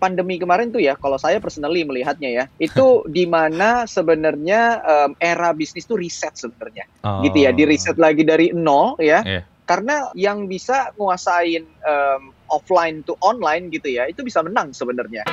pandemi kemarin tuh ya, kalau saya personally melihatnya ya, itu di mana sebenarnya um, era bisnis tuh riset sebenarnya, oh. gitu ya, di riset lagi dari nol ya, yeah. karena yang bisa nguasain um, offline to online gitu ya, itu bisa menang sebenarnya.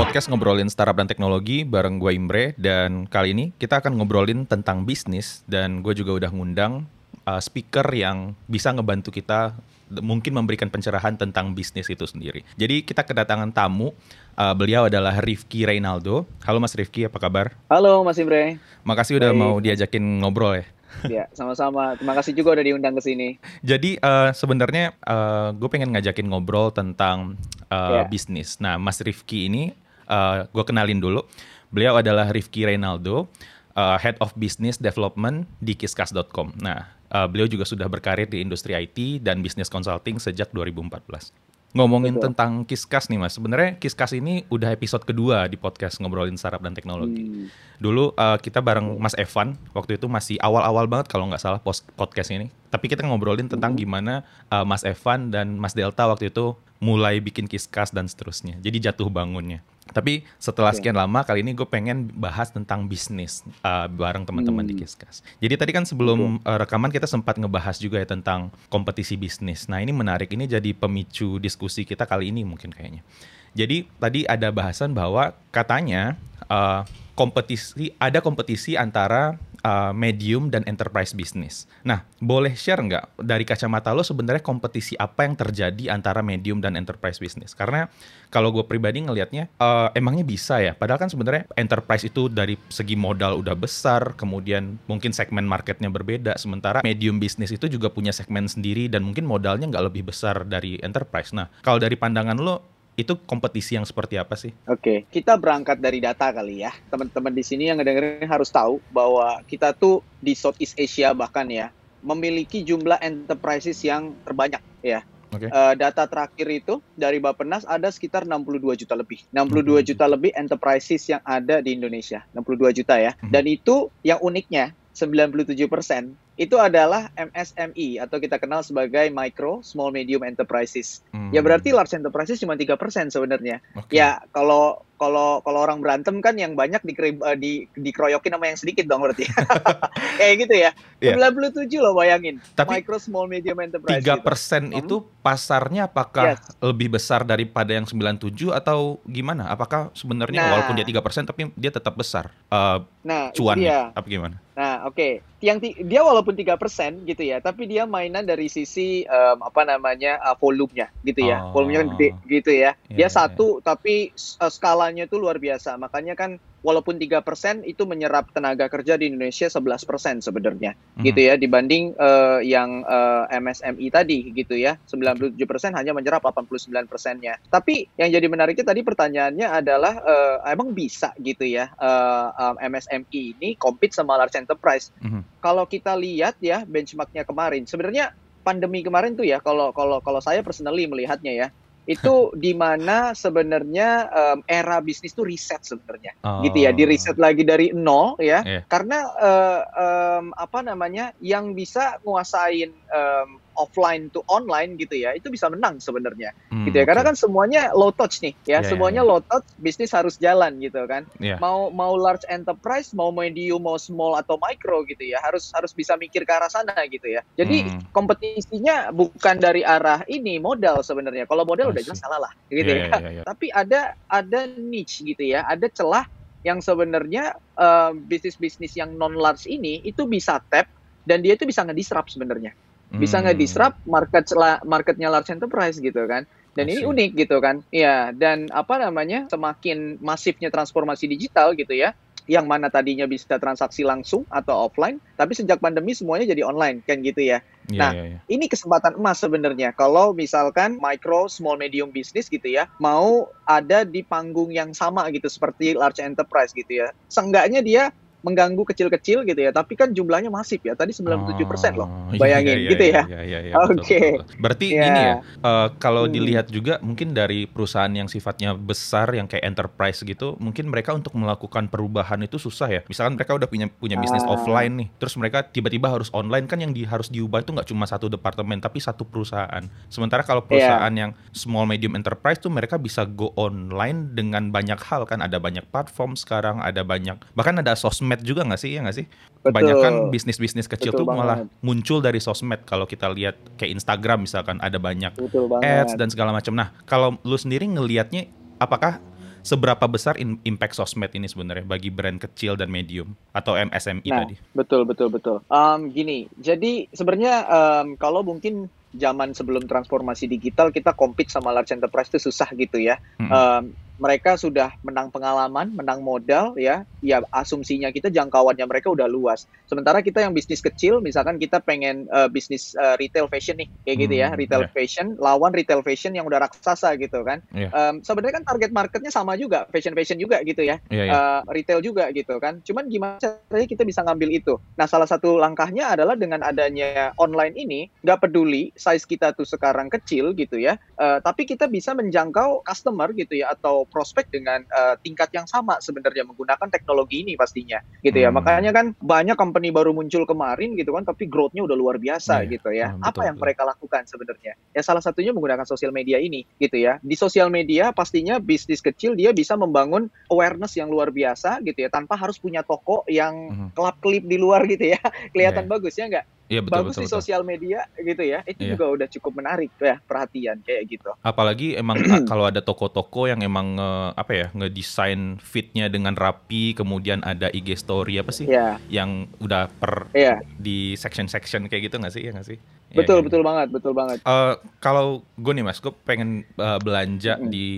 podcast ngobrolin startup dan teknologi bareng gue Imbre dan kali ini kita akan ngobrolin tentang bisnis dan gue juga udah ngundang uh, speaker yang bisa ngebantu kita mungkin memberikan pencerahan tentang bisnis itu sendiri. Jadi kita kedatangan tamu, uh, beliau adalah Rifki Reynaldo. Halo Mas Rifki, apa kabar? Halo Mas Imre. Makasih udah Baik. mau diajakin ngobrol ya. Ya, sama-sama. Terima kasih juga udah diundang ke sini. Jadi uh, sebenarnya uh, gue pengen ngajakin ngobrol tentang uh, yeah. bisnis. Nah, Mas Rifki ini uh, gue kenalin dulu. Beliau adalah Rifki Reynaldo, uh, Head of Business Development di kiskas.com. Nah, Uh, beliau juga sudah berkarir di industri IT dan bisnis consulting sejak 2014. Ngomongin Betul. tentang Kiskas nih mas, sebenarnya Kiskas ini udah episode kedua di podcast ngobrolin startup dan teknologi. Hmm. Dulu uh, kita bareng Mas Evan, waktu itu masih awal-awal banget kalau nggak salah post podcast ini. Tapi kita ngobrolin tentang hmm. gimana uh, Mas Evan dan Mas Delta waktu itu mulai bikin Kiskas dan seterusnya. Jadi jatuh bangunnya. Tapi setelah sekian lama kali ini gue pengen bahas tentang bisnis uh, bareng teman-teman hmm. di Kiskas. Jadi tadi kan sebelum uh, rekaman kita sempat ngebahas juga ya tentang kompetisi bisnis. Nah ini menarik, ini jadi pemicu diskusi kita kali ini mungkin kayaknya. Jadi tadi ada bahasan bahwa katanya uh, kompetisi ada kompetisi antara uh, medium dan enterprise business. Nah, boleh share nggak dari kacamata lo sebenarnya kompetisi apa yang terjadi antara medium dan enterprise business? Karena kalau gue pribadi ngelihatnya uh, emangnya bisa ya. Padahal kan sebenarnya enterprise itu dari segi modal udah besar, kemudian mungkin segmen marketnya berbeda. Sementara medium business itu juga punya segmen sendiri dan mungkin modalnya nggak lebih besar dari enterprise. Nah, kalau dari pandangan lo itu kompetisi yang seperti apa sih? Oke, okay. kita berangkat dari data kali ya. Teman-teman di sini yang ngedengerin harus tahu bahwa kita tuh di Southeast Asia bahkan ya memiliki jumlah enterprises yang terbanyak ya. Okay. Uh, eh, data terakhir itu dari Bappenas ada sekitar 62 juta lebih. 62 hmm. juta lebih enterprises yang ada di Indonesia. 62 juta ya. Hmm. Dan itu yang uniknya 97 persen itu adalah MSME atau kita kenal sebagai micro, small, medium enterprises. Hmm. Ya berarti large enterprises cuma tiga persen sebenarnya. Okay. Ya kalau kalau kalau orang berantem kan yang banyak di, uh, di dikeroyokin sama yang sedikit dong berarti. Kayak gitu ya. Yeah. 97 loh bayangin. Tapi micro, small, medium enterprise. 3 persen gitu. itu pasarnya apakah yes. lebih besar daripada yang 97 atau gimana? Apakah sebenarnya nah, walaupun dia tiga persen tapi dia tetap besar uh, nah, cuannya? Apa gimana? Nah, oke. Okay. Yang dia walaupun tiga persen gitu ya, tapi dia mainan dari sisi um, apa namanya uh, volumenya gitu ya. Oh. Volumenya kan gede gitu ya. Yeah, dia yeah, satu yeah. tapi uh, skala skalanya itu luar biasa. Makanya kan walaupun tiga persen itu menyerap tenaga kerja di Indonesia 11% sebenarnya hmm. gitu ya dibanding uh, yang uh, eh, MSMI tadi gitu ya 97% hanya menyerap 89 persennya. Tapi yang jadi menariknya tadi pertanyaannya adalah uh, emang bisa gitu ya uh, um, MSMI ini compete sama large enterprise. Hmm. Kalau kita lihat ya benchmarknya kemarin sebenarnya pandemi kemarin tuh ya kalau kalau kalau saya personally melihatnya ya itu di mana sebenarnya um, era bisnis itu riset sebenarnya oh. gitu ya di riset lagi dari nol ya yeah. karena uh, um, apa namanya yang bisa nguasain um, offline to online gitu ya itu bisa menang sebenarnya. Hmm, gitu ya karena kan semuanya low touch nih ya. Yeah, semuanya yeah, yeah. low touch bisnis harus jalan gitu kan. Yeah. mau mau large enterprise mau medium mau small atau micro gitu ya harus harus bisa mikir ke arah sana gitu ya. Jadi hmm. kompetisinya bukan dari arah ini modal sebenarnya. Kalau modal udah jelas salah lah gitu yeah, ya. yeah, yeah, yeah. tapi ada ada niche gitu ya ada celah yang sebenarnya uh, bisnis-bisnis yang non large ini itu bisa tap dan dia itu bisa ngedisrupt sebenarnya bisa hmm. nge-disrupt market marketnya large enterprise gitu kan? Dan ini unik gitu kan? Iya dan apa namanya semakin masifnya transformasi digital gitu ya yang mana tadinya bisa transaksi langsung atau offline tapi sejak pandemi semuanya jadi online kan gitu ya? Yeah, nah yeah, yeah. ini kesempatan emas sebenarnya. Kalau misalkan micro small medium business gitu ya mau ada di panggung yang sama gitu seperti large enterprise gitu ya seenggaknya dia mengganggu kecil-kecil gitu ya, tapi kan jumlahnya masif ya. Tadi 97% persen loh. Oh, iya, Bayangin iya, iya, gitu ya. Iya, iya, iya, Oke. Okay. Berarti yeah. gini ya, uh, kalau hmm. dilihat juga mungkin dari perusahaan yang sifatnya besar yang kayak enterprise gitu, mungkin mereka untuk melakukan perubahan itu susah ya. Misalkan mereka udah punya punya bisnis ah. offline nih, terus mereka tiba-tiba harus online kan yang di, harus diubah itu nggak cuma satu departemen tapi satu perusahaan. Sementara kalau perusahaan yeah. yang small medium enterprise tuh mereka bisa go online dengan banyak hal kan, ada banyak platform sekarang, ada banyak bahkan ada sosmed juga nggak sih ya nggak sih? Kebanyakan bisnis-bisnis kecil Betul tuh banget. malah muncul dari sosmed kalau kita lihat kayak Instagram misalkan ada banyak ads dan segala macam. Nah kalau lu sendiri ngelihatnya apakah seberapa besar impact sosmed ini sebenarnya bagi brand kecil dan medium atau MSMI nah, tadi? Betul betul betul. Um, gini, jadi sebenarnya um, kalau mungkin zaman sebelum transformasi digital kita compete sama large enterprise itu susah gitu ya. Hmm. Um, mereka sudah menang pengalaman, menang modal ya, ya asumsinya kita jangkauannya mereka udah luas. Sementara kita yang bisnis kecil, misalkan kita pengen uh, bisnis uh, retail fashion nih, kayak gitu ya, hmm, retail yeah. fashion lawan retail fashion yang udah raksasa gitu kan. Yeah. Um, sebenarnya kan target marketnya sama juga, fashion fashion juga gitu ya, yeah, yeah. Uh, retail juga gitu kan. Cuman gimana caranya kita bisa ngambil itu? Nah salah satu langkahnya adalah dengan adanya online ini, nggak peduli size kita tuh sekarang kecil gitu ya, uh, tapi kita bisa menjangkau customer gitu ya atau prospek dengan uh, tingkat yang sama sebenarnya menggunakan teknologi ini pastinya gitu ya. Hmm. Makanya kan banyak company baru muncul kemarin gitu kan tapi growth-nya udah luar biasa yeah. gitu ya. Hmm, Apa yang mereka lakukan sebenarnya? Ya salah satunya menggunakan sosial media ini gitu ya. Di sosial media pastinya bisnis kecil dia bisa membangun awareness yang luar biasa gitu ya tanpa harus punya toko yang hmm. kelap-kelip di luar gitu ya. Kelihatan yeah. bagus ya enggak? Iya betul bagus betul, di betul. sosial media gitu ya. Itu iya. juga udah cukup menarik ya perhatian kayak gitu. Apalagi emang kalau ada toko-toko yang emang apa ya ngedesain fitnya dengan rapi, kemudian ada IG story apa sih? Yeah. Yang udah per yeah. di section-section kayak gitu nggak sih? Ya nggak sih? Iya, betul, ya, betul banget, betul banget. Uh, kalau gue nih mas, gue pengen uh, belanja mm -hmm. di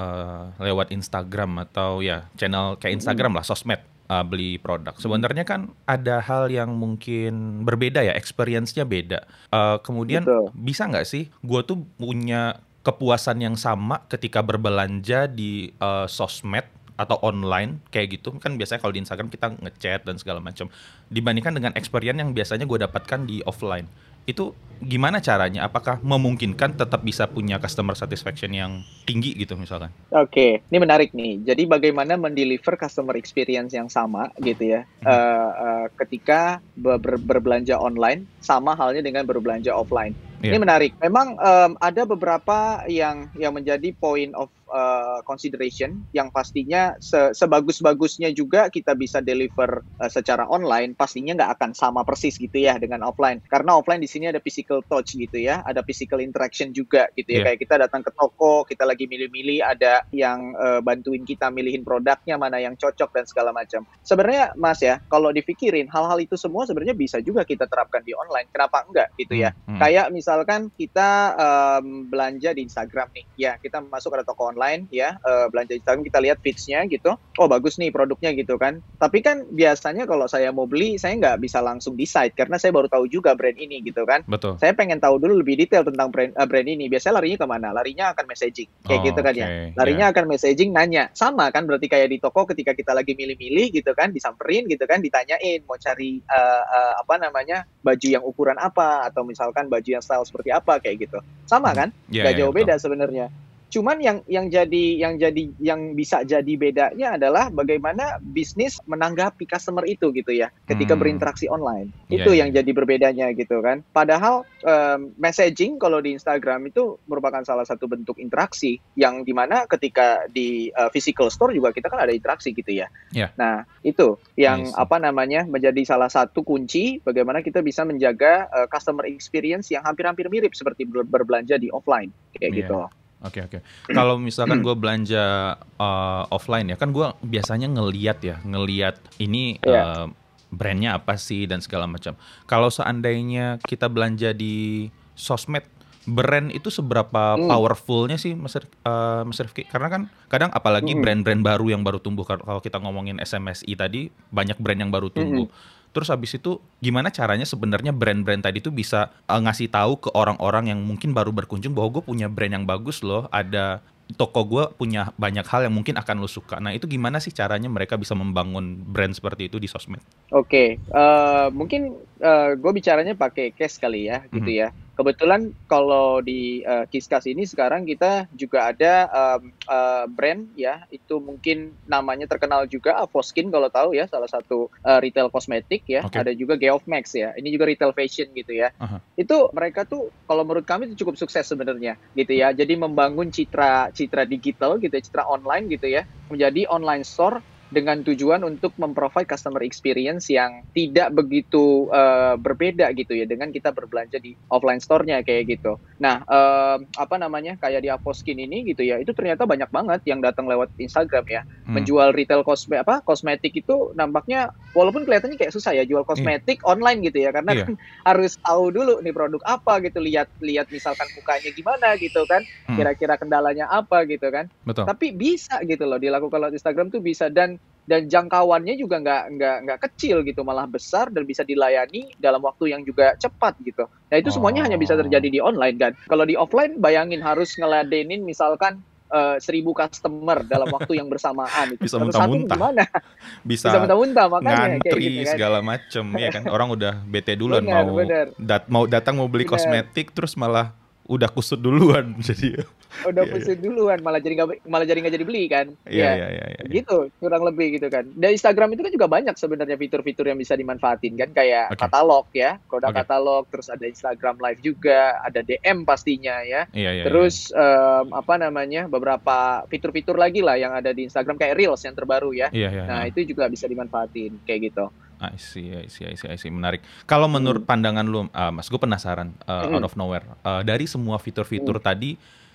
uh, lewat Instagram atau ya channel kayak Instagram mm -hmm. lah, sosmed uh, beli produk. Sebenarnya kan ada hal yang mungkin berbeda ya, experience-nya beda. Uh, kemudian Betul. bisa nggak sih, gue tuh punya kepuasan yang sama ketika berbelanja di uh, sosmed atau online kayak gitu kan biasanya kalau di Instagram kita ngechat dan segala macam dibandingkan dengan experience yang biasanya gue dapatkan di offline itu gimana caranya? Apakah memungkinkan tetap bisa punya customer satisfaction yang tinggi gitu misalkan? Oke, ini menarik nih. Jadi bagaimana mendeliver customer experience yang sama gitu ya hmm. uh, uh, ketika ber berbelanja online sama halnya dengan berbelanja offline. Yeah. Ini menarik. Memang um, ada beberapa yang yang menjadi point of uh, consideration yang pastinya se sebagus-bagusnya juga kita bisa deliver uh, secara online pastinya nggak akan sama persis gitu ya dengan offline karena offline di sini ada physical touch gitu ya ada physical interaction juga gitu ya yeah. kayak kita datang ke toko kita lagi milih-milih ada yang uh, bantuin kita milihin produknya mana yang cocok dan segala macam sebenarnya mas ya kalau dipikirin hal-hal itu semua sebenarnya bisa juga kita terapkan di online kenapa enggak gitu ya hmm. hmm. kayak misalkan kita um, belanja di Instagram nih ya kita masuk ke toko online online ya uh, belanja Instagram kita lihat feedsnya gitu. Oh bagus nih produknya gitu kan. Tapi kan biasanya kalau saya mau beli saya nggak bisa langsung decide karena saya baru tahu juga brand ini gitu kan. Betul. Saya pengen tahu dulu lebih detail tentang brand uh, brand ini. Biasanya larinya ke mana? Larinya akan messaging kayak oh, gitu kan okay. ya larinya yeah. akan messaging nanya. Sama kan berarti kayak di toko ketika kita lagi milih-milih gitu kan disamperin gitu kan ditanyain mau cari uh, uh, apa namanya baju yang ukuran apa atau misalkan baju yang style seperti apa kayak gitu. Sama hmm. kan? Yeah, gak yeah, jauh beda sebenarnya Cuman yang yang jadi yang jadi yang bisa jadi bedanya adalah bagaimana bisnis menanggapi customer itu gitu ya ketika hmm. berinteraksi online. Yeah, itu yeah. yang jadi berbedanya gitu kan. Padahal um, messaging kalau di Instagram itu merupakan salah satu bentuk interaksi yang di mana ketika di uh, physical store juga kita kan ada interaksi gitu ya. Yeah. Nah itu yang yes. apa namanya menjadi salah satu kunci bagaimana kita bisa menjaga uh, customer experience yang hampir-hampir mirip seperti ber berbelanja di offline kayak yeah. gitu. Oke okay, oke. Okay. Kalau misalkan gue belanja uh, offline ya, kan gue biasanya ngeliat ya, ngeliat ini yeah. Iya. uh, brandnya apa sih dan segala macam. Kalau seandainya kita belanja di sosmed, brand itu seberapa mm. powerfulnya sih, Mas uh, Mas Rifki? Karena kan kadang apalagi hmm. brand-brand mm. baru yang baru tumbuh. Kalau kita ngomongin SMSI tadi, banyak brand yang baru tumbuh. Mm -hmm Terus habis itu gimana caranya sebenarnya brand-brand tadi itu bisa uh, ngasih tahu ke orang-orang yang mungkin baru berkunjung bahwa gue punya brand yang bagus loh, ada toko gue punya banyak hal yang mungkin akan lo suka. Nah itu gimana sih caranya mereka bisa membangun brand seperti itu di sosmed? Oke, okay. uh, mungkin uh, gue bicaranya pakai case kali ya, gitu mm -hmm. ya. Kebetulan kalau di uh, Kiskas ini sekarang kita juga ada um, uh, brand ya, itu mungkin namanya terkenal juga Avoskin kalau tahu ya, salah satu uh, retail kosmetik ya. Okay. Ada juga Geoff Max ya. Ini juga retail fashion gitu ya. Uh -huh. Itu mereka tuh kalau menurut kami itu cukup sukses sebenarnya gitu ya. Jadi membangun citra citra digital gitu ya, citra online gitu ya, menjadi online store dengan tujuan untuk memprovide customer experience yang tidak begitu uh, berbeda gitu ya dengan kita berbelanja di offline store-nya kayak gitu. Nah, uh, apa namanya kayak di Aposkin ini gitu ya, itu ternyata banyak banget yang datang lewat Instagram ya, hmm. menjual retail kosme apa kosmetik itu nampaknya walaupun kelihatannya kayak susah ya jual kosmetik hmm. online gitu ya, karena yeah. kan harus tahu dulu nih produk apa gitu, lihat lihat misalkan mukanya gimana gitu kan, hmm. kira-kira kendalanya apa gitu kan. Betul. Tapi bisa gitu loh dilakukan lewat Instagram tuh bisa dan dan jangkauannya juga nggak nggak nggak kecil gitu malah besar dan bisa dilayani dalam waktu yang juga cepat gitu. Nah itu semuanya oh. hanya bisa terjadi di online kan. Kalau di offline bayangin harus ngeladenin misalkan uh, seribu customer dalam waktu yang bersamaan itu. Bisa muntah-muntah. Gimana? Bisa, bisa muntah-muntah makanya ngantri kayak gitu, kan. segala macem ya kan. Orang udah bete duluan bener, mau bener. Dat mau datang mau beli bener. kosmetik terus malah udah kusut duluan jadi udah yeah, kusut yeah. duluan malah jadi nggak malah jadi nggak jadi beli kan iya iya iya, iya. gitu kurang lebih gitu kan dan Instagram itu kan juga banyak sebenarnya fitur-fitur yang bisa dimanfaatin kan kayak okay. katalog ya produk okay. katalog terus ada Instagram live juga ada DM pastinya ya yeah, yeah, terus yeah. Um, apa namanya beberapa fitur-fitur lagi lah yang ada di Instagram kayak reels yang terbaru ya yeah, yeah, nah yeah. itu juga bisa dimanfaatin kayak gitu I see, I see, I see, I see. Menarik. Kalau menurut hmm. pandangan lu, uh, Mas, gue penasaran uh, hmm. out of nowhere. Uh, dari semua fitur-fitur hmm. tadi,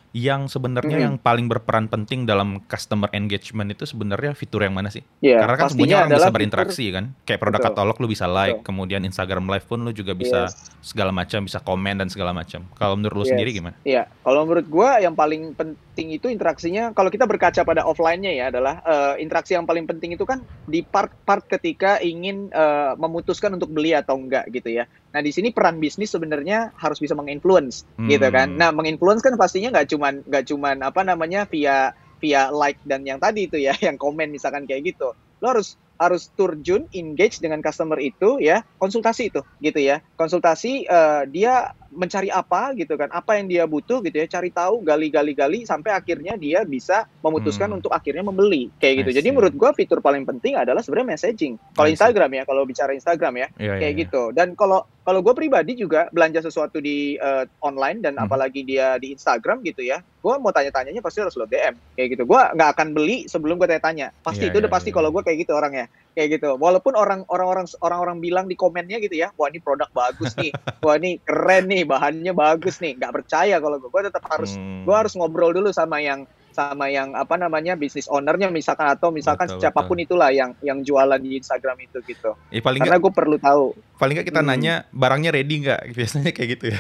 yang sebenarnya mm -hmm. yang paling berperan penting dalam customer engagement itu sebenarnya fitur yang mana sih? Yeah, Karena kan semuanya orang bisa berinteraksi fitur, kan. Kayak produk betul, katalog lu bisa like, betul. kemudian Instagram live pun lu juga bisa yes. segala macam, bisa komen dan segala macam. Kalau menurut lu yes. sendiri gimana? Iya, yeah. kalau menurut gua yang paling penting itu interaksinya kalau kita berkaca pada offline-nya ya adalah uh, interaksi yang paling penting itu kan di part-part ketika ingin uh, memutuskan untuk beli atau enggak gitu ya. Nah, di sini peran bisnis sebenarnya harus bisa menginfluence gitu hmm. gitu kan. Nah, menginfluence kan pastinya nggak cuman nggak cuman apa namanya via via like dan yang tadi itu ya, yang komen misalkan kayak gitu. Lo harus harus turjun engage dengan customer itu ya konsultasi itu gitu ya konsultasi uh, dia mencari apa gitu kan apa yang dia butuh gitu ya cari tahu gali-gali-gali sampai akhirnya dia bisa memutuskan hmm. untuk akhirnya membeli kayak gitu. Jadi menurut gua fitur paling penting adalah sebenarnya messaging. Kalau Instagram ya kalau bicara Instagram ya yeah, kayak yeah, gitu. Dan kalau kalau gue pribadi juga belanja sesuatu di uh, online dan hmm. apalagi dia di Instagram gitu ya gue mau tanya-tanyanya pasti harus lo DM kayak gitu. Gue nggak akan beli sebelum gue tanya-tanya. Pasti yeah, itu udah pasti yeah. kalau gue kayak gitu orangnya kayak gitu walaupun orang orang-orang orang-orang bilang di komennya gitu ya wah ini produk bagus nih wah ini keren nih bahannya bagus nih nggak percaya kalau gue gue tetap harus hmm. gue harus ngobrol dulu sama yang sama yang apa namanya bisnis ownernya misalkan atau misalkan betul, siapa pun betul. itulah yang yang jualan di Instagram itu gitu. Eh, paling Karena gue perlu tahu. Paling nggak kita hmm. nanya barangnya ready nggak? Biasanya kayak gitu ya.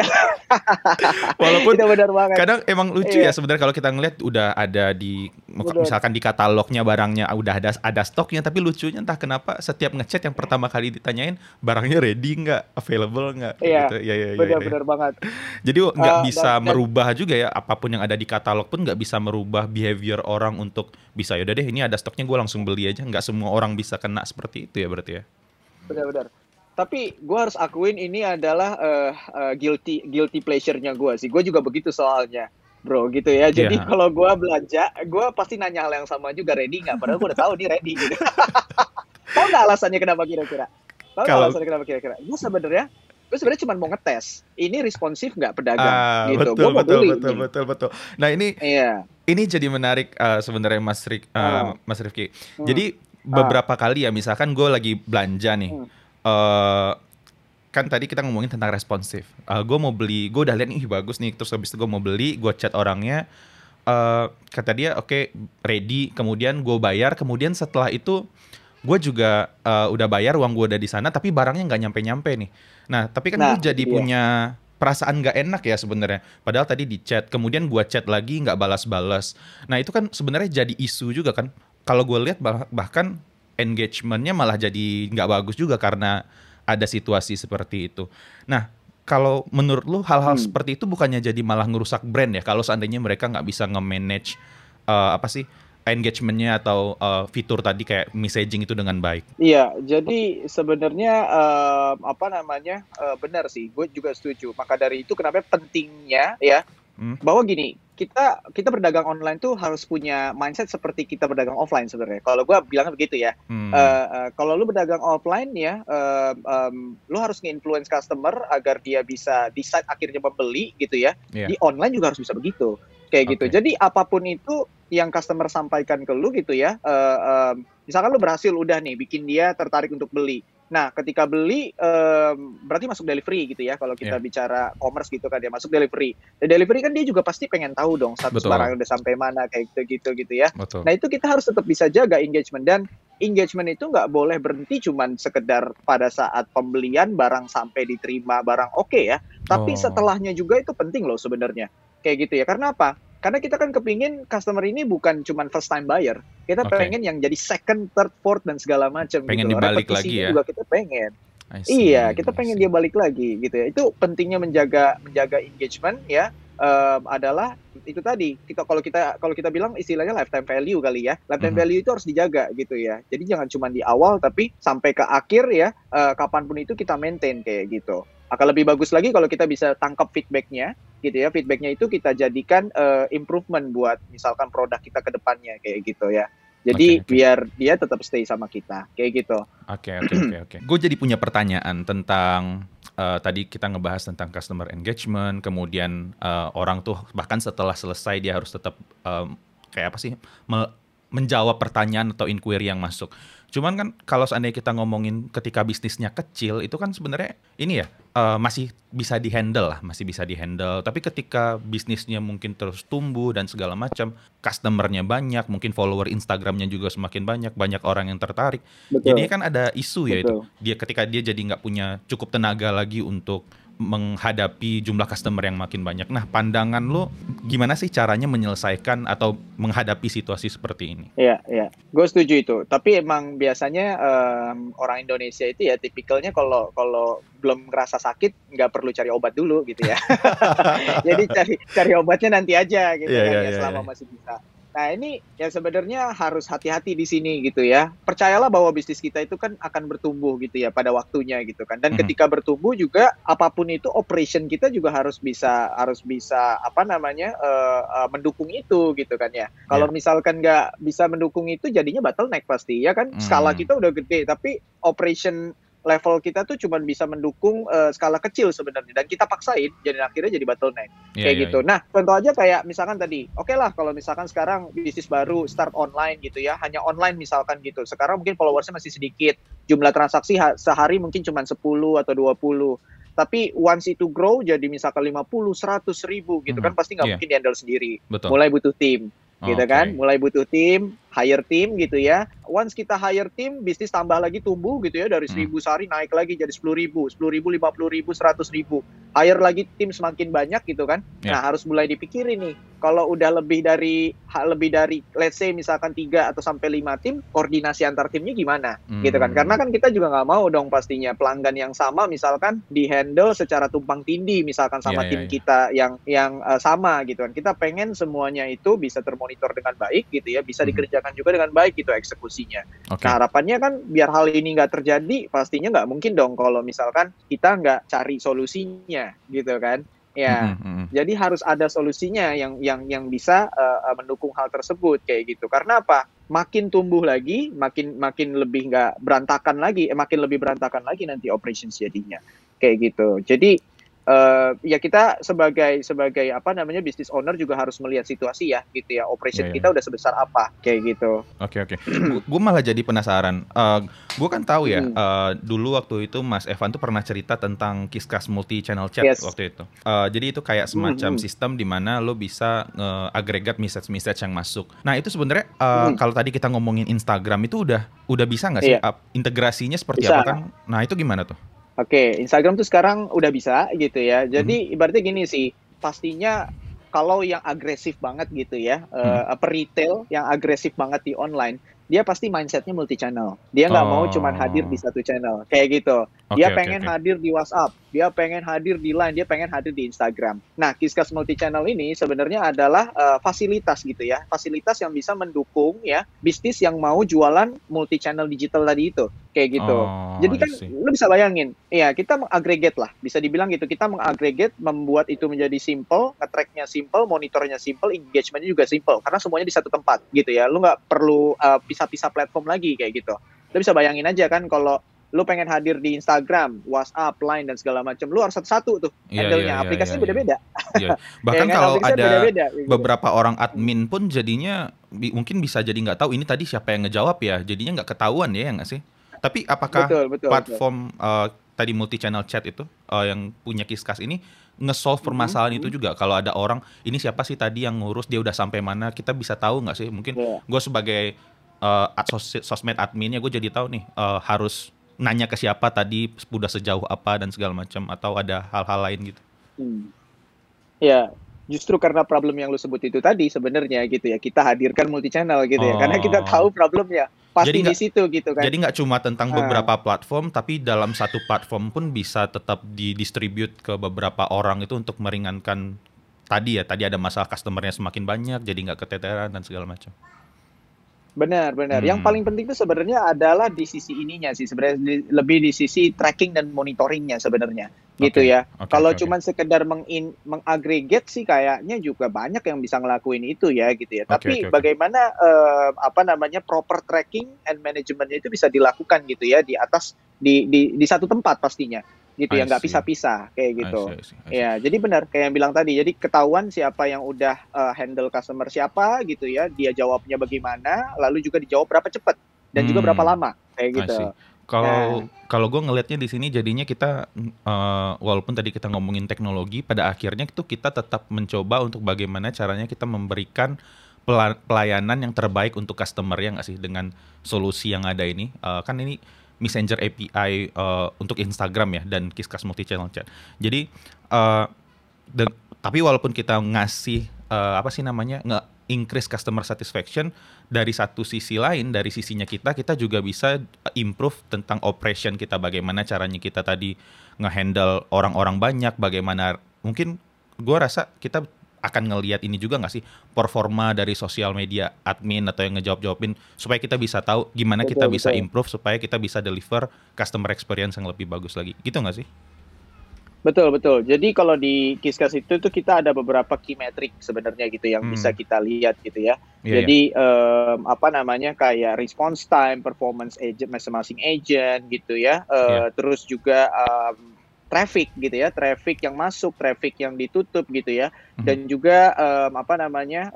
Iya. Walaupun itu benar banget. kadang emang lucu iya. ya sebenarnya kalau kita ngeliat udah ada di benar. misalkan di katalognya barangnya udah ada ada stoknya tapi lucunya entah kenapa setiap ngechat yang pertama kali ditanyain barangnya ready nggak, available nggak? Iya. Gitu. Ya, ya, ya, benar-benar ya. banget. Jadi nggak uh, bisa dan, merubah dan, juga ya apa pun yang ada di katalog pun nggak bisa merubah behavior orang untuk bisa yaudah deh ini ada stoknya gue langsung beli aja nggak semua orang bisa kena seperti itu ya berarti ya benar-benar tapi gue harus akuin ini adalah uh, uh, guilty guilty pleasure-nya gue sih gue juga begitu soalnya bro gitu ya jadi yeah. kalau gue belanja gue pasti nanya hal yang sama juga ready nggak padahal gue udah tahu dia ready gitu tahu nggak alasannya kenapa kira-kira tahu kalau... alasannya kenapa kira-kira gue sebenarnya gue sebenarnya cuma mau ngetes ini responsif nggak pedagang ah, gitu betul, gua betul, beli, betul, gitu. betul betul nah ini iya. ini jadi menarik uh, sebenarnya Mas Rik uh, oh. Mas Rifki hmm. jadi beberapa ah. kali ya misalkan gue lagi belanja nih hmm. Uh, kan tadi kita ngomongin tentang responsif uh, gue mau beli gue udah lihat nih bagus nih terus habis itu gue mau beli gue chat orangnya uh, kata dia oke okay, ready kemudian gue bayar kemudian setelah itu gue juga uh, udah bayar uang gue udah di sana tapi barangnya nggak nyampe nyampe nih Nah, tapi kan nah, gue jadi iya. punya perasaan gak enak ya sebenarnya. Padahal tadi di chat, kemudian gue chat lagi nggak balas-balas. Nah itu kan sebenarnya jadi isu juga kan. Kalau gue lihat bah bahkan engagementnya malah jadi nggak bagus juga karena ada situasi seperti itu. Nah kalau menurut lu hal-hal hmm. seperti itu bukannya jadi malah ngerusak brand ya kalau seandainya mereka nggak bisa nge-manage uh, apa sih engagementnya atau uh, fitur tadi kayak messaging itu dengan baik? Iya, jadi sebenarnya uh, apa namanya uh, benar sih, gue juga setuju. Maka dari itu kenapa pentingnya ya hmm. bahwa gini, kita kita berdagang online tuh harus punya mindset seperti kita berdagang offline sebenarnya. Kalau gue bilang begitu ya. Hmm. Uh, uh, kalau lu berdagang offline ya, uh, um, lu harus nge-influence customer agar dia bisa decide akhirnya membeli gitu ya. Yeah. Di online juga harus bisa begitu kayak okay. gitu. Jadi apa pun itu yang customer sampaikan ke lu gitu ya, uh, uh, misalkan lu berhasil udah nih bikin dia tertarik untuk beli. Nah, ketika beli um, berarti masuk delivery gitu ya. Kalau kita yeah. bicara commerce gitu kan dia masuk delivery. Dan delivery kan dia juga pasti pengen tahu dong status Betul. barang udah sampai mana kayak gitu gitu gitu ya. Betul. Nah, itu kita harus tetap bisa jaga engagement dan engagement itu nggak boleh berhenti cuman sekedar pada saat pembelian barang sampai diterima barang oke okay ya. Tapi oh. setelahnya juga itu penting loh sebenarnya. Kayak gitu ya. Karena apa? Karena kita kan kepingin customer ini bukan cuma first time buyer, kita okay. pengen yang jadi second, third, fourth dan segala macam. Pengen gitu. dibalik lagi ya? Juga kita pengen. See, iya, kita pengen dia balik lagi gitu ya. Itu pentingnya menjaga menjaga engagement ya. Um, adalah itu tadi kita kalau kita kalau kita bilang istilahnya lifetime value kali ya lifetime mm -hmm. value itu harus dijaga gitu ya jadi jangan cuma di awal tapi sampai ke akhir ya uh, kapan pun itu kita maintain kayak gitu akan lebih bagus lagi kalau kita bisa tangkap feedbacknya gitu ya. Feedbacknya itu kita jadikan uh, improvement buat misalkan produk kita ke depannya kayak gitu ya. Jadi okay, okay. biar dia tetap stay sama kita kayak gitu. Oke oke oke oke. Gue jadi punya pertanyaan tentang uh, tadi kita ngebahas tentang customer engagement kemudian uh, orang tuh bahkan setelah selesai dia harus tetap um, kayak apa sih menjawab pertanyaan atau inquiry yang masuk. Cuman kan kalau seandainya kita ngomongin ketika bisnisnya kecil itu kan sebenarnya ini ya uh, masih bisa dihandle lah, masih bisa dihandle. Tapi ketika bisnisnya mungkin terus tumbuh dan segala macam, customernya banyak, mungkin follower Instagramnya juga semakin banyak, banyak orang yang tertarik. Betul. Jadi kan ada isu ya itu. Dia ketika dia jadi nggak punya cukup tenaga lagi untuk menghadapi jumlah customer yang makin banyak. Nah, pandangan lo gimana sih caranya menyelesaikan atau menghadapi situasi seperti ini? Iya, iya. Gue setuju itu. Tapi emang biasanya um, orang Indonesia itu ya tipikalnya kalau kalau belum ngerasa sakit nggak perlu cari obat dulu gitu ya. Jadi cari cari obatnya nanti aja gitu yeah, kan yeah, ya yeah, selama yeah. masih bisa. Nah ini yang sebenarnya harus hati-hati di sini gitu ya. Percayalah bahwa bisnis kita itu kan akan bertumbuh gitu ya pada waktunya gitu kan. Dan hmm. ketika bertumbuh juga apa pun itu operation kita juga harus bisa harus bisa apa namanya uh, uh, mendukung itu gitu kan ya. Kalau yeah. misalkan nggak bisa mendukung itu jadinya bottleneck pasti ya kan. Hmm. Skala kita udah gede tapi operation level kita tuh cuma bisa mendukung uh, skala kecil sebenarnya dan kita paksain jadi akhirnya jadi bottleneck yeah, kayak yeah, gitu. Yeah. Nah, contoh aja kayak misalkan tadi, oke okay lah kalau misalkan sekarang bisnis baru start online gitu ya, hanya online misalkan gitu. Sekarang mungkin followersnya masih sedikit, jumlah transaksi sehari mungkin cuma 10 atau 20 tapi once itu grow jadi misalkan 50, 100 ribu gitu hmm. kan pasti nggak yeah. mungkin handle sendiri. Betul. Mulai butuh tim gitu okay. kan mulai butuh tim hire tim gitu ya once kita hire tim bisnis tambah lagi tumbuh gitu ya dari hmm. seribu sehari naik lagi jadi sepuluh ribu sepuluh ribu lima puluh ribu seratus ribu hire lagi tim semakin banyak gitu kan yeah. nah harus mulai dipikirin nih kalau udah lebih dari lebih dari let's say misalkan tiga atau sampai lima tim koordinasi antar timnya gimana hmm. gitu kan karena kan kita juga nggak mau dong pastinya pelanggan yang sama misalkan di handle secara tumpang tindih misalkan sama yeah, tim yeah, yeah. kita yang yang uh, sama gitu kan kita pengen semuanya itu bisa termonitor monitor dengan baik gitu ya bisa hmm. dikerjakan juga dengan baik gitu eksekusinya. Okay. Nah harapannya kan biar hal ini nggak terjadi pastinya nggak mungkin dong kalau misalkan kita nggak cari solusinya gitu kan. Ya, mm -hmm. jadi harus ada solusinya yang yang yang bisa uh, mendukung hal tersebut kayak gitu. Karena apa? Makin tumbuh lagi, makin makin lebih nggak berantakan lagi, eh, makin lebih berantakan lagi nanti operations jadinya kayak gitu. Jadi uh, ya kita sebagai sebagai apa namanya bisnis owner juga harus melihat situasi ya gitu ya operation yeah, yeah. kita udah sebesar apa kayak gitu. Oke okay, oke. Okay. gue malah jadi penasaran. Uh, eh, gue kan tahu ya hmm. uh, dulu waktu itu Mas Evan tuh pernah cerita tentang Kiskas multi channel chat yes. waktu itu. Uh, jadi itu kayak semacam hmm. hmm. sistem di mana lo bisa uh, agregat message message yang masuk. Nah itu sebenarnya uh, hmm. kalau tadi kita ngomongin Instagram itu udah udah bisa nggak sih yeah. uh, integrasinya seperti bisa. apa kan? Nah itu gimana tuh? Oke, Instagram tuh sekarang udah bisa gitu ya. Jadi hmm. ibaratnya gini sih, pastinya kalau yang agresif banget gitu ya, hmm. uh, retail yang agresif banget di online, dia pasti mindsetnya multi channel. Dia nggak oh. mau cuma hadir di satu channel, kayak gitu. Okay, dia pengen okay. hadir di WhatsApp, dia pengen hadir di Line, dia pengen hadir di Instagram. Nah, Kiskas multi channel ini sebenarnya adalah uh, fasilitas gitu ya, fasilitas yang bisa mendukung ya bisnis yang mau jualan multi channel digital tadi itu, kayak gitu. Oh, Jadi kan lu bisa bayangin, ya kita mengagregat lah, bisa dibilang gitu. Kita mengagregat, membuat itu menjadi simple, nge-tracknya simple, monitornya simple, engagementnya juga simple, karena semuanya di satu tempat gitu ya. Lu nggak perlu uh, pisah-pisah platform lagi kayak gitu. Lo bisa bayangin aja kan kalau lu pengen hadir di Instagram, WhatsApp, Line dan segala macam, lu harus satu-satu tuh yeah, handle-nya. Yeah, yeah, Aplikasinya iya, iya. beda-beda. Yeah, yeah. Bahkan kalau ada beda -beda, gitu. beberapa orang admin pun jadinya mungkin bisa jadi nggak tahu ini tadi siapa yang ngejawab ya, jadinya nggak ketahuan ya nggak sih? Tapi apakah betul, betul, platform betul. Uh, tadi multi channel chat itu uh, yang punya Kiskas ini nge-solve mm-hmm, permasalahan mm -hmm. itu juga kalau ada orang ini siapa sih tadi yang ngurus dia udah sampai mana kita bisa tahu nggak sih mungkin yeah. gue sebagai uh, sos sosmed adminnya gue jadi tahu nih uh, harus nanya ke siapa tadi udah sejauh apa dan segala macam atau ada hal-hal lain gitu. Hmm. Ya, justru karena problem yang lu sebut itu tadi sebenarnya gitu ya kita hadirkan multi channel gitu oh. ya karena kita oh. tahu problemnya pasti jadi di situ gitu kan. Jadi nggak cuma tentang ah. beberapa platform tapi dalam satu platform pun bisa tetap didistribute ke beberapa orang itu untuk meringankan tadi ya tadi ada masalah customernya semakin banyak jadi nggak keteteran dan segala macam. Benar, benar. Hmm. Yang paling penting itu sebenarnya adalah di sisi ininya sih, sebenarnya lebih di sisi tracking dan monitoringnya sebenarnya, okay. gitu ya. Okay, Kalau okay, cuma okay. sekedar mengin, mengagregat sih kayaknya juga banyak yang bisa ngelakuin itu ya, gitu ya. Okay, Tapi okay, bagaimana uh, apa namanya proper tracking and manajemennya itu bisa dilakukan gitu ya di atas di di di satu tempat pastinya gitu ya nggak pisah-pisah kayak gitu I see, I see, I see. ya jadi benar kayak yang bilang tadi jadi ketahuan siapa yang udah uh, handle customer siapa gitu ya dia jawabnya bagaimana lalu juga dijawab berapa cepat dan hmm. juga berapa lama kayak gitu kalau nah. kalau gue ngelihatnya di sini jadinya kita uh, walaupun tadi kita ngomongin teknologi pada akhirnya itu kita tetap mencoba untuk bagaimana caranya kita memberikan pelayanan yang terbaik untuk customer ya nggak sih dengan solusi yang ada ini uh, kan ini Messenger API uh, untuk Instagram ya dan Kiskas multi channel chat. Jadi uh, tapi walaupun kita ngasih uh, apa sih namanya nggak increase customer satisfaction dari satu sisi lain dari sisinya kita kita juga bisa improve tentang operation kita. Bagaimana caranya kita tadi ngehandle orang-orang banyak bagaimana mungkin gue rasa kita akan ngelihat ini juga nggak sih? Performa dari sosial media admin atau yang ngejawab jawabin supaya kita bisa tahu gimana betul, kita bisa improve supaya kita bisa deliver customer experience yang lebih bagus lagi. Gitu nggak sih? Betul betul. Jadi kalau di Kiskas itu tuh kita ada beberapa key metric sebenarnya gitu yang hmm. bisa kita lihat gitu ya. Yeah, Jadi yeah. Um, apa namanya kayak response time, performance agent masing-masing agent gitu ya. Uh, yeah. Terus juga um, traffic gitu ya, traffic yang masuk, traffic yang ditutup gitu ya. Dan juga um, apa namanya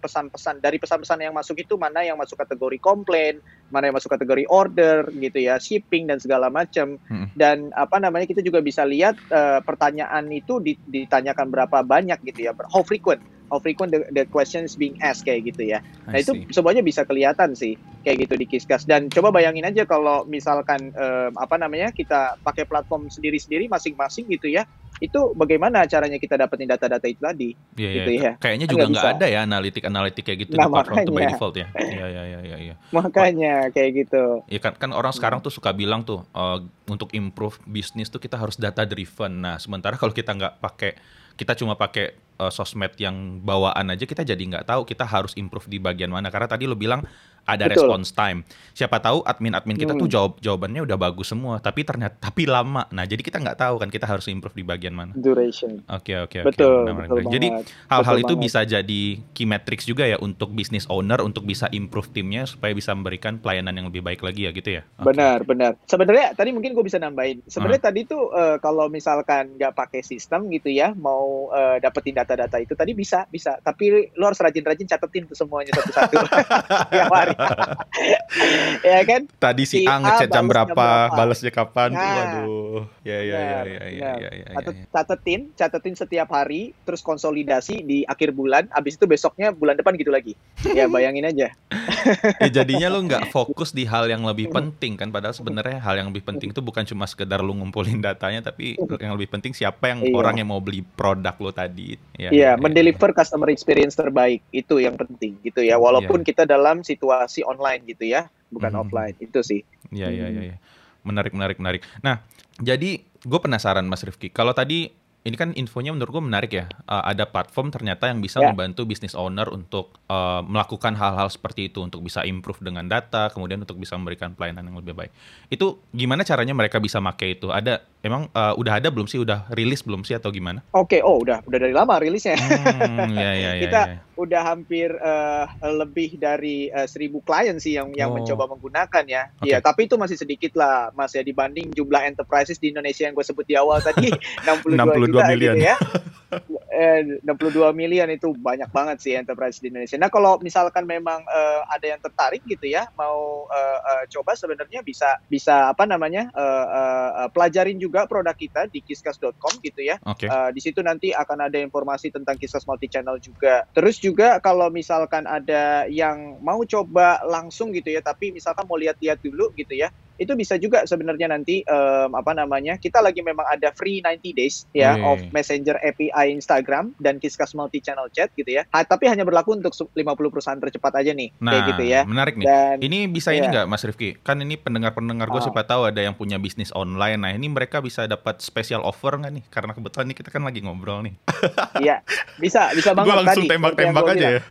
pesan-pesan uh, uh, dari pesan-pesan yang masuk itu mana yang masuk kategori komplain, mana yang masuk kategori order gitu ya, shipping dan segala macam, hmm. dan apa namanya kita juga bisa lihat uh, pertanyaan itu ditanyakan berapa banyak gitu ya, how frequent how frequent the, the question is being asked kayak gitu ya. Nah itu semuanya bisa kelihatan sih kayak gitu di Kiskas. Dan coba bayangin aja kalau misalkan um, apa namanya kita pakai platform sendiri-sendiri masing-masing gitu ya, itu bagaimana caranya kita dapetin data-data itu tadi? Iya, gitu iya. ya. Kayaknya kan juga nggak ada ya analitik-analitik kayak gitu nah, di platform makanya, by default ya. Iya iya iya iya. Ya. Makanya kayak gitu. Iya kan kan orang sekarang tuh suka bilang tuh uh, untuk improve bisnis tuh kita harus data driven. Nah sementara kalau kita nggak pakai kita cuma pakai uh, sosmed yang bawaan aja kita jadi nggak tahu kita harus improve di bagian mana karena tadi lo bilang ada Betul. response time. Siapa tahu admin-admin kita hmm. tuh jawab jawabannya udah bagus semua, tapi ternyata tapi lama. Nah, jadi kita nggak tahu kan kita harus improve di bagian mana. Duration. Oke, oke, oke. Betul. jadi hal-hal itu banget. bisa jadi key metrics juga ya untuk business owner untuk bisa improve timnya supaya bisa memberikan pelayanan yang lebih baik lagi ya gitu ya. Okay. Benar, benar. Sebenarnya tadi mungkin gue bisa nambahin. Sebenarnya uh. tadi tuh uh, kalau misalkan nggak pakai sistem gitu ya, mau uh, dapetin data-data itu tadi bisa, bisa. Tapi lo harus rajin-rajin catetin tuh semuanya satu-satu. ya kan? Tadi si, si A ngechat jam berapa, berapa, balasnya kapan? Nah, Waduh. Ya ya ya ya ya ya. ya, ya, Catetin, catetin setiap hari, terus konsolidasi di akhir bulan, abis itu besoknya bulan depan gitu lagi. Ya bayangin aja. ya, jadinya lo nggak fokus di hal yang lebih penting kan padahal sebenarnya hal yang lebih penting itu bukan cuma sekedar lo ngumpulin datanya tapi yang lebih penting siapa yang iya. orang yang mau beli produk lo tadi ya, iya ya, ya, mendeliver ya. customer experience terbaik itu yang penting gitu ya walaupun ya. kita dalam situasi kolaborasi online gitu ya, bukan hmm. offline. Itu sih. Iya iya iya. Ya. Menarik menarik menarik. Nah, jadi gue penasaran Mas Rifki. Kalau tadi ini kan infonya menurut gue menarik ya. Uh, ada platform ternyata yang bisa yeah. membantu bisnis owner untuk uh, melakukan hal-hal seperti itu untuk bisa improve dengan data, kemudian untuk bisa memberikan pelayanan yang lebih baik. Itu gimana caranya mereka bisa make itu? Ada emang uh, udah ada belum sih? Udah rilis belum sih atau gimana? Oke, okay, oh udah udah dari lama rilisnya. Hmm, ya, ya, ya, Kita ya, ya. Udah hampir uh, lebih dari uh, seribu klien sih yang yang oh. mencoba menggunakan ya. Iya, okay. tapi itu masih sedikit lah Mas ya dibanding jumlah enterprises di Indonesia yang gue sebut di awal tadi 62 juta miliar. gitu ya. eh, 62 miliar itu banyak banget sih enterprise di Indonesia. Nah kalau misalkan memang uh, ada yang tertarik gitu ya, mau uh, uh, coba sebenarnya bisa bisa apa namanya uh, uh, pelajarin juga produk kita di kiskas.com gitu ya. Okay. Uh, di situ nanti akan ada informasi tentang kiskas multi channel juga. Terus juga kalau misalkan ada yang mau coba langsung gitu ya, tapi misalkan mau lihat-lihat dulu gitu ya, itu bisa juga sebenarnya nanti um, apa namanya kita lagi memang ada free 90 days ya of Messenger API Instagram dan Kiskas multi channel chat gitu ya. Ha, tapi hanya berlaku untuk 50 perusahaan tercepat aja nih nah, kayak gitu ya. menarik nih. Dan, ini bisa ya. ini nggak Mas Rifki? Kan ini pendengar-pendengar gue oh. siapa tahu ada yang punya bisnis online. Nah, ini mereka bisa dapat special offer nggak nih? Karena kebetulan nih kita kan lagi ngobrol nih. Iya, bisa bisa banget Gue langsung tembak-tembak aja ya.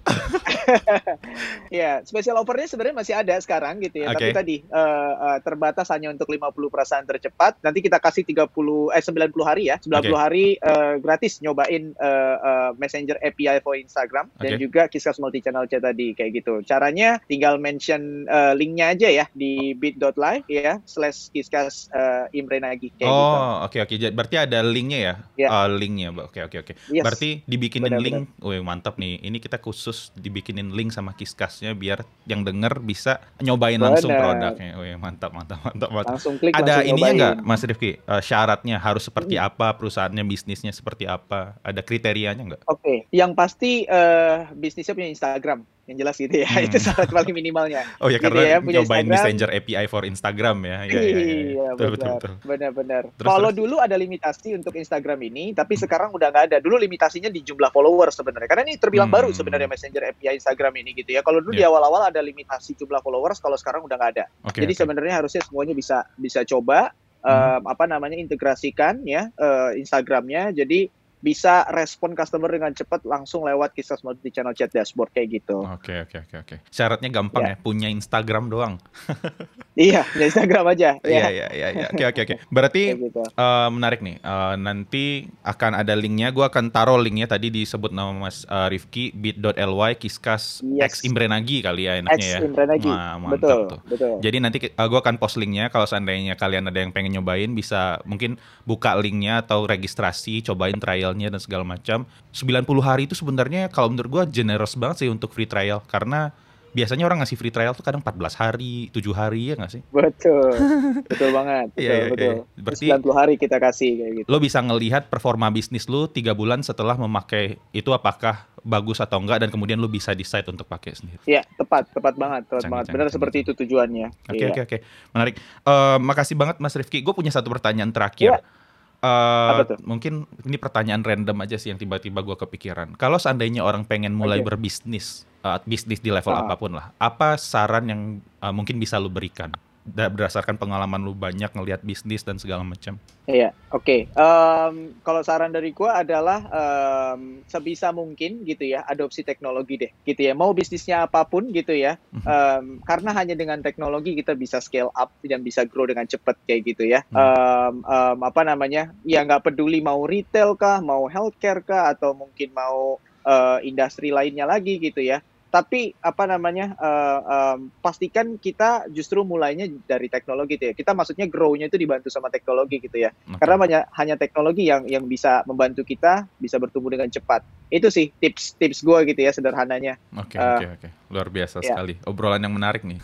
ya, special offernya sebenarnya masih ada sekarang gitu ya. Okay. Tapi tadi uh, uh, terbatas hanya untuk 50 perusahaan tercepat. Nanti kita kasih 30 eh 90 hari ya. 90 okay. hari uh, gratis nyobain uh, uh, Messenger API for Instagram okay. dan juga Kiskas multi channel chat tadi kayak gitu. Caranya tinggal mention uh, linknya aja ya di bit.ly ya slash Kiskas uh, Imre Nagi kayak oh, gitu. Oh, oke okay, oke. Okay. Berarti ada linknya ya? Yeah. Uh, linknya. Oke okay, oke okay, oke. Okay. Yes. Berarti dibikinin benar, link. Wih, mantap nih. Ini kita khusus dibikinin link sama Kiskasnya biar yang denger bisa nyobain benar. langsung produknya. Wih, mantap mantap mantap mantap. Langsung klik, Ada langsung ininya nggak, Mas Rifki? Uh, syaratnya harus seperti hmm. apa, perusahaannya, bisnisnya seperti apa? Ada kriterianya nggak? Oke, okay. yang pasti uh, bisnisnya punya Instagram yang jelas gitu ya hmm. itu syarat paling minimalnya oh ya gitu karena ya, punya nyobain Instagram. Messenger API for Instagram ya, ya, ya, ya, ya. iya betul, betul, betul. benar-benar kalau dulu ada limitasi untuk Instagram ini tapi sekarang udah nggak ada dulu limitasinya di jumlah followers sebenarnya karena ini terbilang hmm. baru sebenarnya Messenger API Instagram ini gitu ya kalau dulu yeah. di awal-awal ada limitasi jumlah followers kalau sekarang udah nggak ada okay, jadi okay. sebenarnya harusnya semuanya bisa bisa coba hmm. um, apa namanya integrasikan ya uh, Instagramnya jadi bisa respon customer dengan cepat langsung lewat kisah di channel chat dashboard kayak gitu. Oke oke oke oke. Syaratnya gampang ya, ya punya Instagram doang. iya, punya Instagram aja. Iya iya iya iya. Oke oke oke. Berarti gitu. uh, menarik nih. Uh, nanti akan ada linknya. Gue akan taruh linknya tadi disebut nama Mas uh, Rifki bit.ly kiskas yes. X Imbrenagi kali ya enaknya X ya. Imbrenagi. Nah, mantap betul, tuh. Betul. Jadi nanti uh, gue akan post linknya kalau seandainya kalian ada yang pengen nyobain bisa mungkin buka linknya atau registrasi cobain trial trialnya dan segala macam. 90 hari itu sebenarnya kalau menurut gue generous banget sih untuk free trial karena biasanya orang ngasih free trial tuh kadang 14 hari, 7 hari ya nggak sih? Betul. betul banget. Betul, iya, iya, betul. Iya. Berarti 90 hari kita kasih kayak gitu. Lo bisa ngelihat performa bisnis lo 3 bulan setelah memakai itu apakah bagus atau enggak dan kemudian lo bisa decide untuk pakai sendiri. Iya, tepat, tepat banget, tepat canggih, banget. Benar seperti itu tujuannya. Oke, iya. oke, oke. Menarik. Uh, makasih banget Mas Rifki. Gue punya satu pertanyaan terakhir. Ya. Uh, mungkin ini pertanyaan random aja sih yang tiba-tiba gue kepikiran. Kalau seandainya orang pengen mulai okay. berbisnis, uh, bisnis di level uh. apa pun lah, apa saran yang uh, mungkin bisa lu berikan? Berdasarkan pengalaman lu banyak ngelihat bisnis dan segala macam. Iya, oke. Okay. Um, kalau saran dari gua adalah um, sebisa mungkin gitu ya adopsi teknologi deh, gitu ya. Mau bisnisnya apa pun gitu ya, um, karena hanya dengan teknologi kita bisa scale up dan bisa grow dengan cepat kayak gitu ya. Um, um, apa namanya? Ya nggak peduli mau retail kah, mau healthcare kah, atau mungkin mau uh, industri lainnya lagi gitu ya tapi apa namanya uh, um, pastikan kita justru mulainya dari teknologi gitu ya. Kita maksudnya grow-nya itu dibantu sama teknologi gitu ya. Okay. karena banyak hanya teknologi yang yang bisa membantu kita bisa bertumbuh dengan cepat. Itu sih tips-tips gue gitu ya sederhananya. Oke okay, uh, oke okay, oke. Okay. luar biasa yeah. sekali. Obrolan yang menarik nih.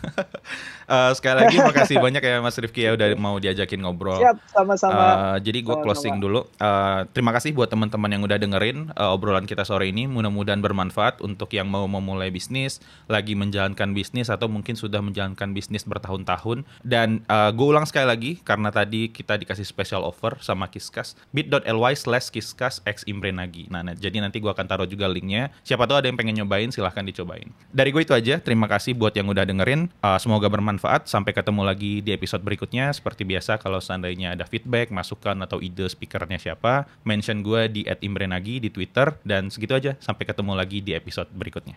Uh, sekali lagi makasih banyak ya Mas Rifki ya udah mau diajakin ngobrol. Siap sama-sama. Uh, jadi gue closing dulu. Uh, terima kasih buat teman-teman yang udah dengerin uh, obrolan kita sore ini. Mudah-mudahan bermanfaat untuk yang mau memulai bisnis bisnis, lagi menjalankan bisnis atau mungkin sudah menjalankan bisnis bertahun-tahun. Dan uh, gue ulang sekali lagi karena tadi kita dikasih special offer sama Kiskas bit.ly slash Kiskas X. Nah, nah, jadi nanti gue akan taruh juga linknya. Siapa tahu ada yang pengen nyobain silahkan dicobain. Dari gue itu aja. Terima kasih buat yang udah dengerin. Uh, semoga bermanfaat. Sampai ketemu lagi di episode berikutnya. Seperti biasa, kalau seandainya ada feedback, masukan, atau ide speakernya siapa, mention gue di @imbrenagi di Twitter. Dan segitu aja. Sampai ketemu lagi di episode berikutnya.